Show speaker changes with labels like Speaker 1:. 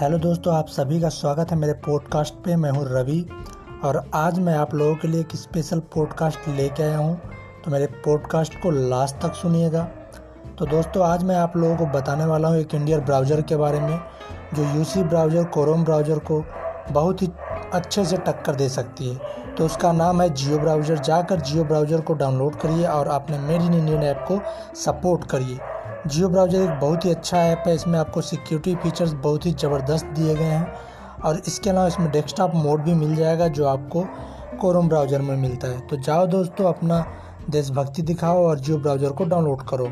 Speaker 1: Hello दोस्तों, आप सभी का स्वागत है मेरे पॉडकास्ट पे। मैं हूँ रवि और आज मैं आप लोगों के लिए एक स्पेशल पॉडकास्ट लेके आया हूँ। तो मेरे पॉडकास्ट को लास्ट तक सुनिएगा। तो दोस्तों, आज मैं आप लोगों को बताने वाला हूँ एक इंडियन ब्राउज़र के बारे में, जो यूसी ब्राउज़र कोरोम ब्राउज़र को बहुत ही अच्छे से टक्कर दे सकती है। तो उसका नाम है जियो ब्राउज़र जाकर जियो ब्राउज़र को डाउनलोड करिए और अपने मेड इन इंडियन ऐप को सपोर्ट करिए। जियो ब्राउज़र एक बहुत ही अच्छा ऐप है। इसमें आपको सिक्योरिटी फीचर्स बहुत ही ज़बरदस्त दिए गए हैं। और इसके अलावा इसमें डेस्कटॉप मोड भी मिल जाएगा, जो आपको कोरम ब्राउज़र में मिलता है। तो जाओ दोस्तों, अपना देशभक्ति दिखाओ और जियो ब्राउज़र को डाउनलोड करो।